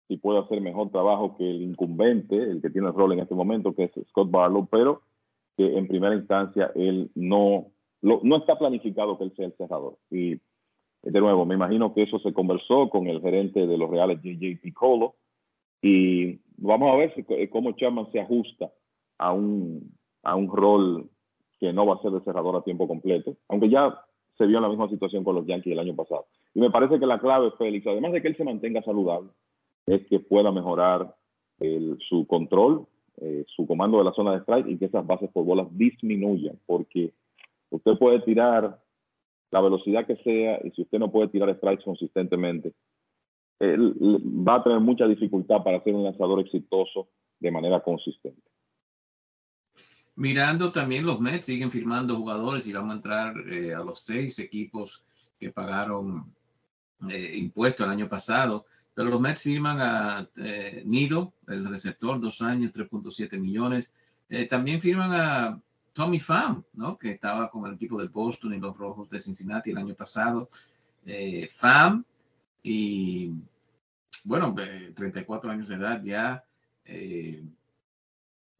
si puede hacer mejor trabajo que el incumbente, el que tiene el rol en este momento, que es Scott Barlow, pero que en primera instancia él no, no está planificado que él sea el cerrador. Y de nuevo, me imagino que eso se conversó con el gerente de los Reales, JJ Piccolo, y vamos a ver eh, cómo Chapman se ajusta a un, a un rol que no va a ser de cerrador a tiempo completo, aunque ya se vio en la misma situación con los Yankees el año pasado. Y me parece que la clave, Félix, además de que él se mantenga saludable, es que pueda mejorar su control, eh, su comando de la zona de strike y que esas bases por bolas disminuyan, porque usted puede tirar la velocidad que sea, y si usted no puede tirar strikes consistentemente, él va a tener mucha dificultad para ser un lanzador exitoso de manera consistente. Mirando también los Mets, siguen firmando jugadores y vamos a entrar eh, a los seis equipos que pagaron eh, impuestos el año pasado. Pero los Mets firman a eh, Nido, el receptor, dos años, 3.7 millones. también firman a Tommy Pham, ¿no? que estaba con el equipo de Boston y los Rojos de Cincinnati el año pasado. Eh, Pham y, bueno, 34 años de edad ya.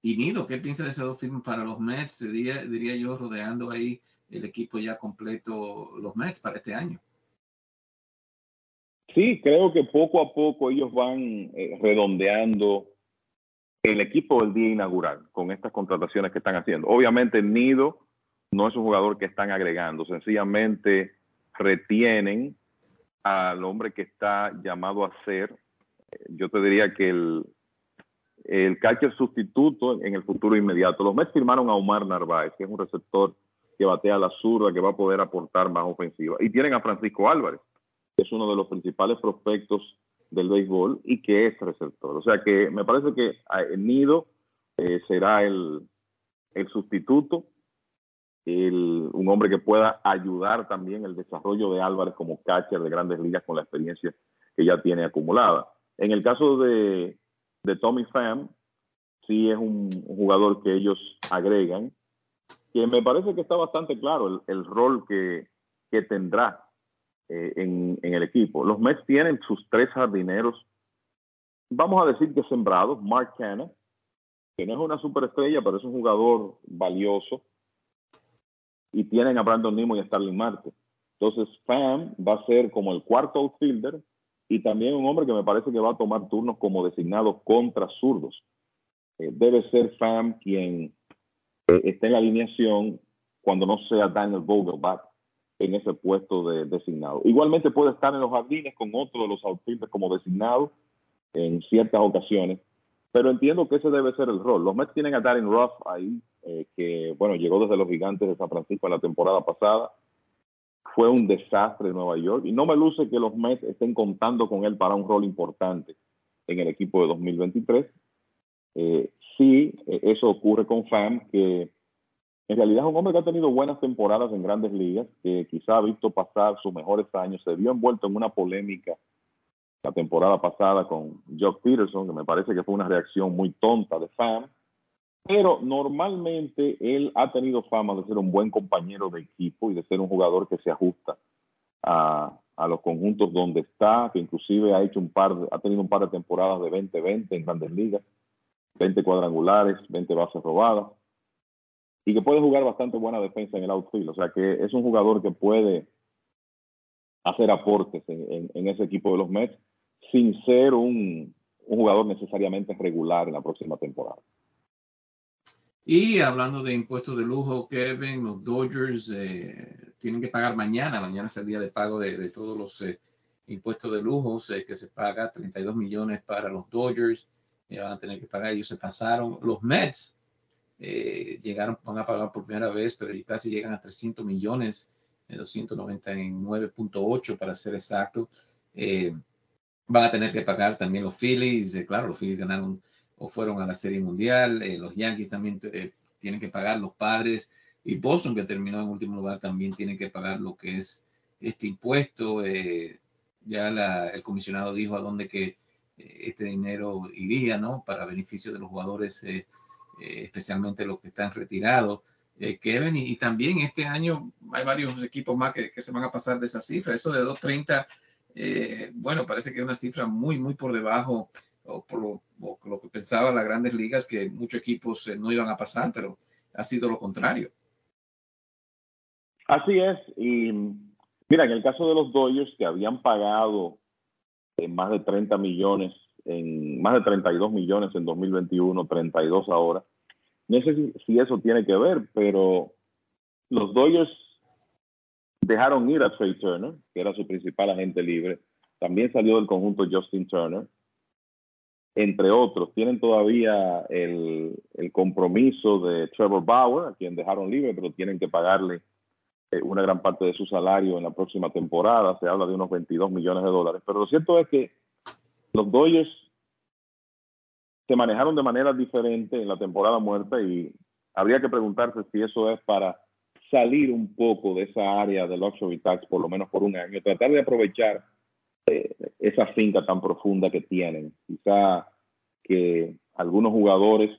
Eh, y Nido, ¿qué piensa de esas dos firmas para los Mets? Diría, diría yo, rodeando ahí el equipo ya completo, los Mets para este año. Sí, creo que poco a poco ellos van eh, redondeando el equipo del día inaugural con estas contrataciones que están haciendo. Obviamente Nido no es un jugador que están agregando, sencillamente retienen al hombre que está llamado a ser, yo te diría que el, el catcher sustituto en el futuro inmediato. Los Mets firmaron a Omar Narváez, que es un receptor que batea a la zurda, que va a poder aportar más ofensiva. Y tienen a Francisco Álvarez, que es uno de los principales prospectos del béisbol y que es receptor. O sea que me parece que el Nido eh, será el, el sustituto, un hombre que pueda ayudar también el desarrollo de Álvarez como catcher de grandes ligas con la experiencia que ya tiene acumulada. En el caso de, de Tommy Pham, sí es un, jugador que ellos agregan, que me parece que está bastante claro el, rol que, que tendrá eh, en, en, el equipo. Los Mets tienen sus tres jardineros, vamos a decir que sembrados, Mark Canna, que no es una superestrella, pero es un jugador valioso, y tienen a Brandon Nimo y a Starling Marte. Entonces, Pham va a ser como el cuarto outfielder y también un hombre que me parece que va a tomar turnos como designado contra zurdos. Eh, debe ser Pham quien eh, esté en la alineación cuando no sea Daniel Vogelbach en ese puesto de designado. Igualmente puede estar en los jardines con otro de los outfielders como designado en ciertas ocasiones, pero entiendo que ese debe ser el rol. Los Mets tienen a Darren Ruff ahí, eh, que bueno, llegó desde los gigantes de San Francisco en la temporada pasada, fue un desastre en Nueva York. Y no me luce que los Mets estén contando con él para un rol importante en el equipo de 2023. Eh, sí, eh, eso ocurre con Pham, que en realidad es un hombre que ha tenido buenas temporadas en grandes ligas, que quizá ha visto pasar sus mejores años, se vio envuelto en una polémica la temporada pasada con Jock Peterson, que me parece que fue una reacción muy tonta de Pham, pero normalmente él ha tenido fama de ser un buen compañero de equipo y de ser un jugador que se ajusta a, los conjuntos donde está, que inclusive ha hecho un par, ha tenido un par de temporadas de 20-20 en grandes ligas, 20 cuadrangulares, 20 bases robadas, y que puede jugar bastante buena defensa en el outfield. O sea que es un jugador que puede hacer aportes en, ese equipo de los Mets sin ser un jugador necesariamente regular en la próxima temporada. Y hablando de impuestos de lujo, Kevin, los Dodgers eh, tienen que pagar mañana. Mañana es el día de pago de, todos los eh, impuestos de lujo que se paga 32 millones para los Dodgers. van a tener que pagar. Ellos se pasaron. Los Mets eh, llegaron, van a pagar por primera vez, pero casi llegan a 300 millones, 299.8 para ser exacto. van a tener que pagar también los Phillies. claro, los Phillies ganaron o fueron a la Serie Mundial. Eh, los Yankees también eh, tienen que pagar, los padres. Y Boston, que terminó en último lugar, también tienen que pagar lo que es este impuesto. Eh, ya el comisionado dijo a dónde que este dinero iría, ¿no? Para beneficio de los jugadores, especialmente los que están retirados. Kevin, y, también este año hay varios equipos más que, que, se van a pasar de esa cifra. Eso de 230, bueno, parece que es una cifra muy, muy por debajo o por lo, que pensaban las grandes ligas, que muchos equipos eh, no iban a pasar, pero ha sido lo contrario. Así es. Y mira, en el caso de los Dodgers, que habían pagado en más de 30 millones, en más de 32 millones en 2021, 32 ahora. No sé si, si eso tiene que ver, pero los Dodgers dejaron ir a Trey Turner, que era su principal agente libre. También salió del conjunto Justin Turner entre otros. Tienen todavía el, compromiso de Trevor Bauer, a quien dejaron libre, pero tienen que pagarle eh, una gran parte de su salario en la próxima temporada. Se habla de unos 22 millones de dólares. Pero lo cierto es que los Dodgers se manejaron de manera diferente en la temporada muerta y habría que preguntarse si eso es para salir un poco de esa área de luxury tax, por lo menos por un año, tratar de aprovechar eh, esa finca tan profunda que tienen. Quizá que algunos jugadores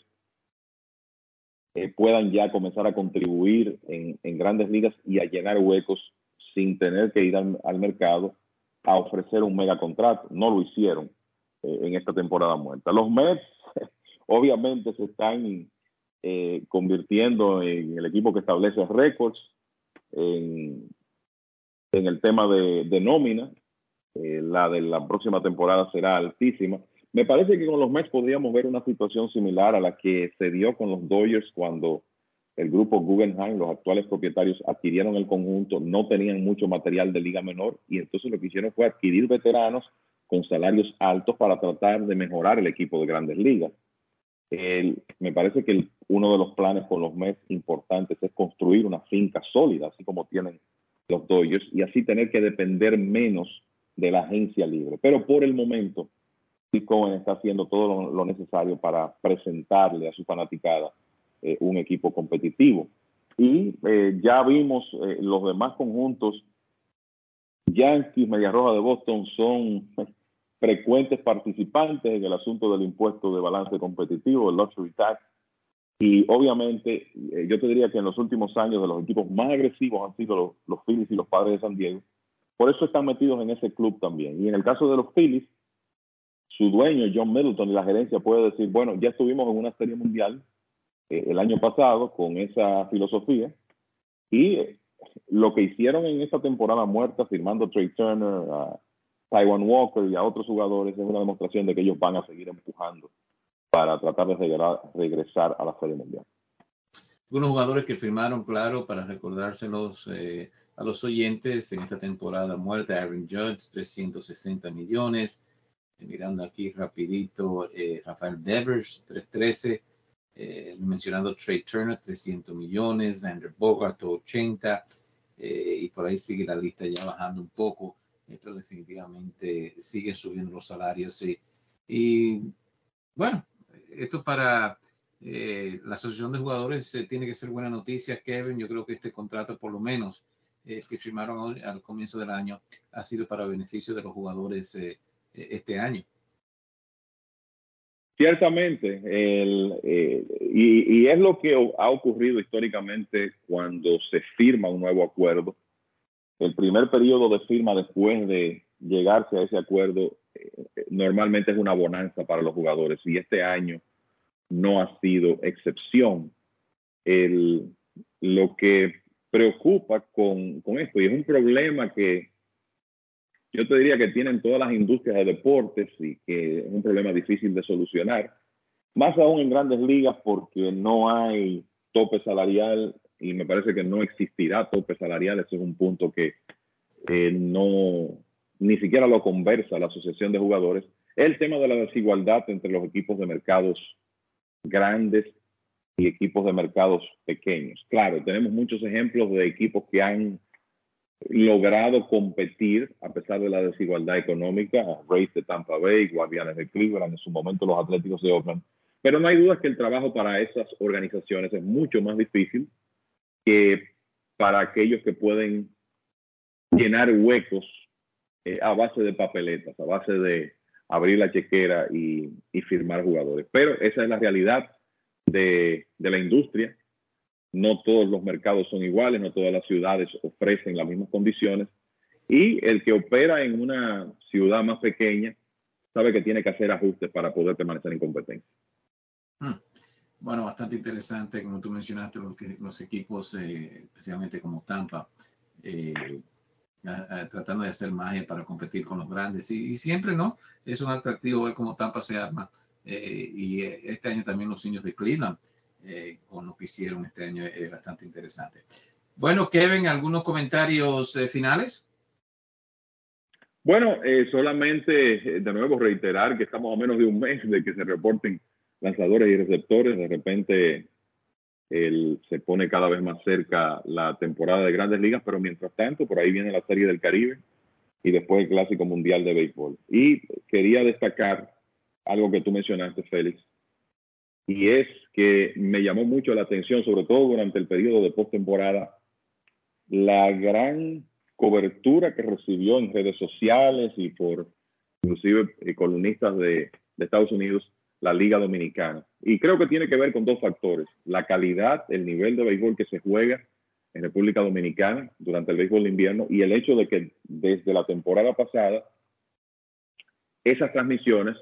eh, puedan ya comenzar a contribuir en, grandes ligas y a llenar huecos sin tener que ir al, mercado a ofrecer un mega contrato. No lo hicieron eh, en esta temporada muerta. Los Mets obviamente se están convirtiendo en el equipo que establece récords en, el tema de nómina. Eh, la de la próxima temporada será altísima. Me parece que con los Mets podríamos ver una situación similar a la que se dio con los Dodgers cuando el grupo Guggenheim, los actuales propietarios, adquirieron el conjunto, no tenían mucho material de liga menor y entonces lo que hicieron fue adquirir veteranos con salarios altos para tratar de mejorar el equipo de grandes ligas. me parece que uno de los planes con los Mets importantes es construir una finca sólida, así como tienen los Dodgers, y así tener que depender menos de la agencia libre. Pero por el momento, Steve Cohen está haciendo todo lo, necesario para presentarle a su fanaticada eh, un equipo competitivo. Y eh, ya vimos eh, los demás conjuntos, Yankees, Media Roja de Boston, son frecuentes participantes en el asunto del impuesto de balance competitivo, el luxury tax. Y obviamente, yo te diría que en los últimos años de los equipos más agresivos han sido los, los Phillies y los Padres de San Diego. Por eso están metidos en ese club también. Y en el caso de los Phillies, su dueño, John Middleton, y la gerencia puede decir, bueno, ya estuvimos en una serie mundial eh, el año pasado con esa filosofía y eh, lo que hicieron en esa temporada muerta, firmando Trey Turner, a Taiwan Walker y a otros jugadores, es una demostración de que ellos van a seguir empujando para tratar de regresar a la serie mundial. Algunos jugadores que firmaron, claro, para recordárselos eh, a los oyentes en esta temporada muerta, Aaron Judge, 360 millones, mirando aquí rapidito, eh, Rafael Devers, 313, eh, mencionando Trey Turner, 300 millones, Andrew Bogart, 80, eh, y por ahí sigue la lista ya bajando un poco, pero definitivamente siguen subiendo los salarios. Y, y bueno, esto para la asociación de jugadores tiene que ser buena noticia, Kevin. Yo creo que este contrato, por lo menos, que firmaron al comienzo del año, ha sido para beneficio de los jugadores este año. Ciertamente, el, eh, y, es lo que ha ocurrido históricamente cuando se firma un nuevo acuerdo. El primer periodo de firma después de llegarse a ese acuerdo eh, normalmente es una bonanza para los jugadores y este año no ha sido excepción. El, lo que preocupa con, con esto, y es un problema que yo te diría que tienen todas las industrias de deportes y que es un problema difícil de solucionar, más aún en grandes ligas porque no hay tope salarial y me parece que no existirá tope salarial, ese es un punto que eh, no ni siquiera lo conversa la Asociación de Jugadores, el tema de la desigualdad entre los equipos de mercados grandes y equipos de mercados pequeños. Claro, tenemos muchos ejemplos de equipos que han logrado competir a pesar de la desigualdad económica, Rays de Tampa Bay, Guardianes de Cleveland, en su momento los Atléticos de Oakland. Pero no hay duda que el trabajo para esas organizaciones es mucho más difícil que para aquellos que pueden llenar huecos eh, a base de papeletas, a base de abrir la chequera y, firmar jugadores. Pero esa es la realidad de, de la industria no todos los mercados son iguales, no todas las ciudades ofrecen las mismas condiciones. Y el que opera en una ciudad más pequeña sabe que tiene que hacer ajustes para poder permanecer en competencia. Hmm. Bueno, bastante interesante, como tú mencionaste, los equipos, eh, especialmente como Tampa, eh, tratando de hacer magia para competir con los grandes. Y, siempre, ¿no? Es un atractivo ver cómo Tampa se arma. Eh, y este año también los niños de Cleveland eh, con lo que hicieron este año es bastante interesante. Bueno, Kevin, ¿algunos comentarios eh, finales? Bueno, eh, solamente de nuevo reiterar que estamos a menos de un mes de que se reporten lanzadores y receptores. De repente se pone cada vez más cerca la temporada de grandes ligas, pero mientras tanto, por ahí viene la Serie del Caribe y después el Clásico Mundial de Béisbol. Y quería destacar algo que tú mencionaste, Félix, y es que me llamó mucho la atención, sobre todo durante el periodo de postemporada, la gran cobertura que recibió en redes sociales y por inclusive eh, columnistas de, de Estados Unidos la Liga Dominicana. Y creo que tiene que ver con dos factores, la calidad, el nivel de béisbol que se juega en República Dominicana durante el béisbol de invierno y el hecho de que desde la temporada pasada esas transmisiones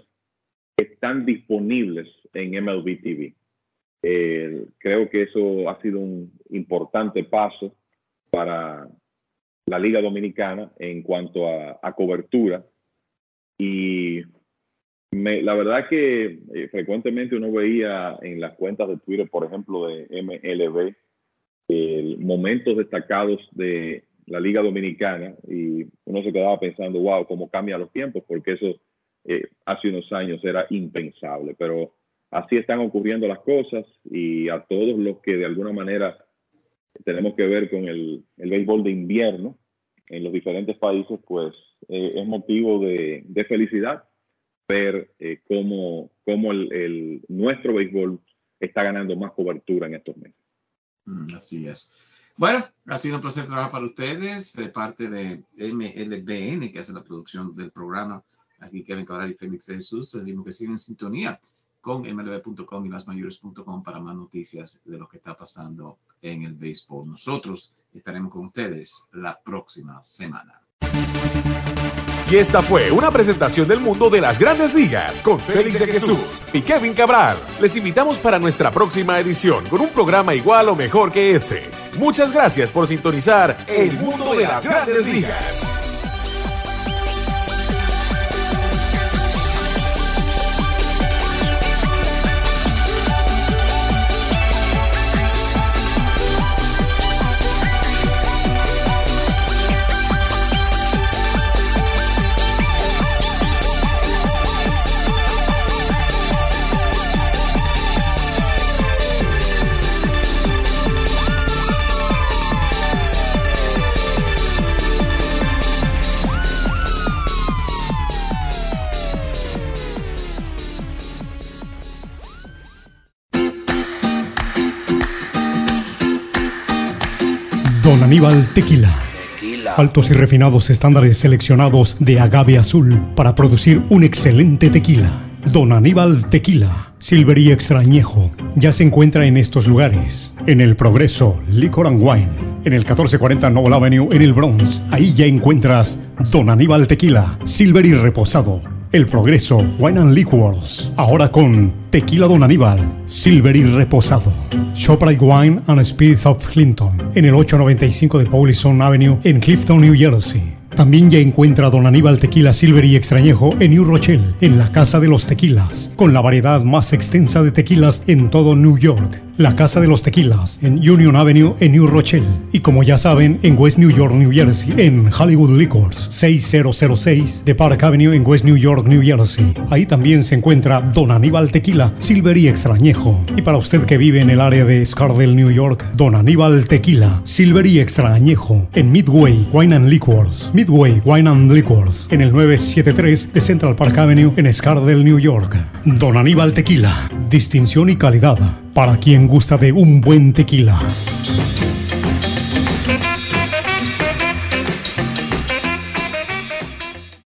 están disponibles en MLB TV. Eh, creo que eso ha sido un importante paso para la Liga Dominicana en cuanto a, cobertura. Y la verdad que eh, frecuentemente uno veía en las cuentas de Twitter, por ejemplo, de MLB, momentos destacados de la Liga Dominicana y uno se quedaba pensando, wow, cómo cambian los tiempos, porque eso eh, hace unos años era impensable, pero así están ocurriendo las cosas y a todos los que de alguna manera tenemos que ver con el, el béisbol de invierno en los diferentes países, pues eh, es motivo de, felicidad ver eh, cómo, cómo el, el, nuestro béisbol está ganando más cobertura en estos meses. Mm, así es. Bueno, ha sido un placer trabajar para ustedes de parte de MLBN, que hace la producción del programa. Aquí Kevin Cabral y Félix de Jesús. Les digo que siguen en sintonía con mlb.com y lasmayores.com para más noticias de lo que está pasando en el béisbol. Nosotros estaremos con ustedes la próxima semana. Y esta fue una presentación del mundo de las grandes ligas con Félix de Jesús y Kevin Cabral. Les invitamos para nuestra próxima edición con un programa igual o mejor que este. Muchas gracias por sintonizar El mundo de las grandes ligas. Don Aníbal Tequila. Altos y refinados estándares seleccionados de agave azul para producir un excelente tequila. Don Aníbal Tequila. Silvería Extrañejo. Ya se encuentra en estos lugares. En el Progreso, Liquor and Wine. En el 1440 Noble Avenue, en el Bronx. Ahí ya encuentras Don Aníbal Tequila. Silver y reposado el Progreso Wine and Liquors. Ahora con Tequila Don Aníbal, Silver y Reposado. Shoprite Wine and Spirits of Clinton. En el 895 de Paulison Avenue en Clifton, New Jersey. También ya encuentra Don Aníbal Tequila Silver y Extrañejo en New Rochelle, en la Casa de los Tequilas, con la variedad más extensa de tequilas en todo New York la Casa de los Tequilas, en Union Avenue, en New Rochelle. Y como ya saben, en West New York, New Jersey, en Hollywood Liquors, 6006 de Park Avenue, en West New York, New Jersey. Ahí también se encuentra Don Aníbal Tequila, Silver y Extrañejo. Y para usted que vive en el área de Scardell, New York, Don Aníbal Tequila, Silver y Extrañejo, en Midway Wine and Liquors. Wine and Liquors, en el 973 de Central Park Avenue, en Scardell, New York. Don Aníbal Tequila, distinción y calidad para quien gusta de un buen tequila.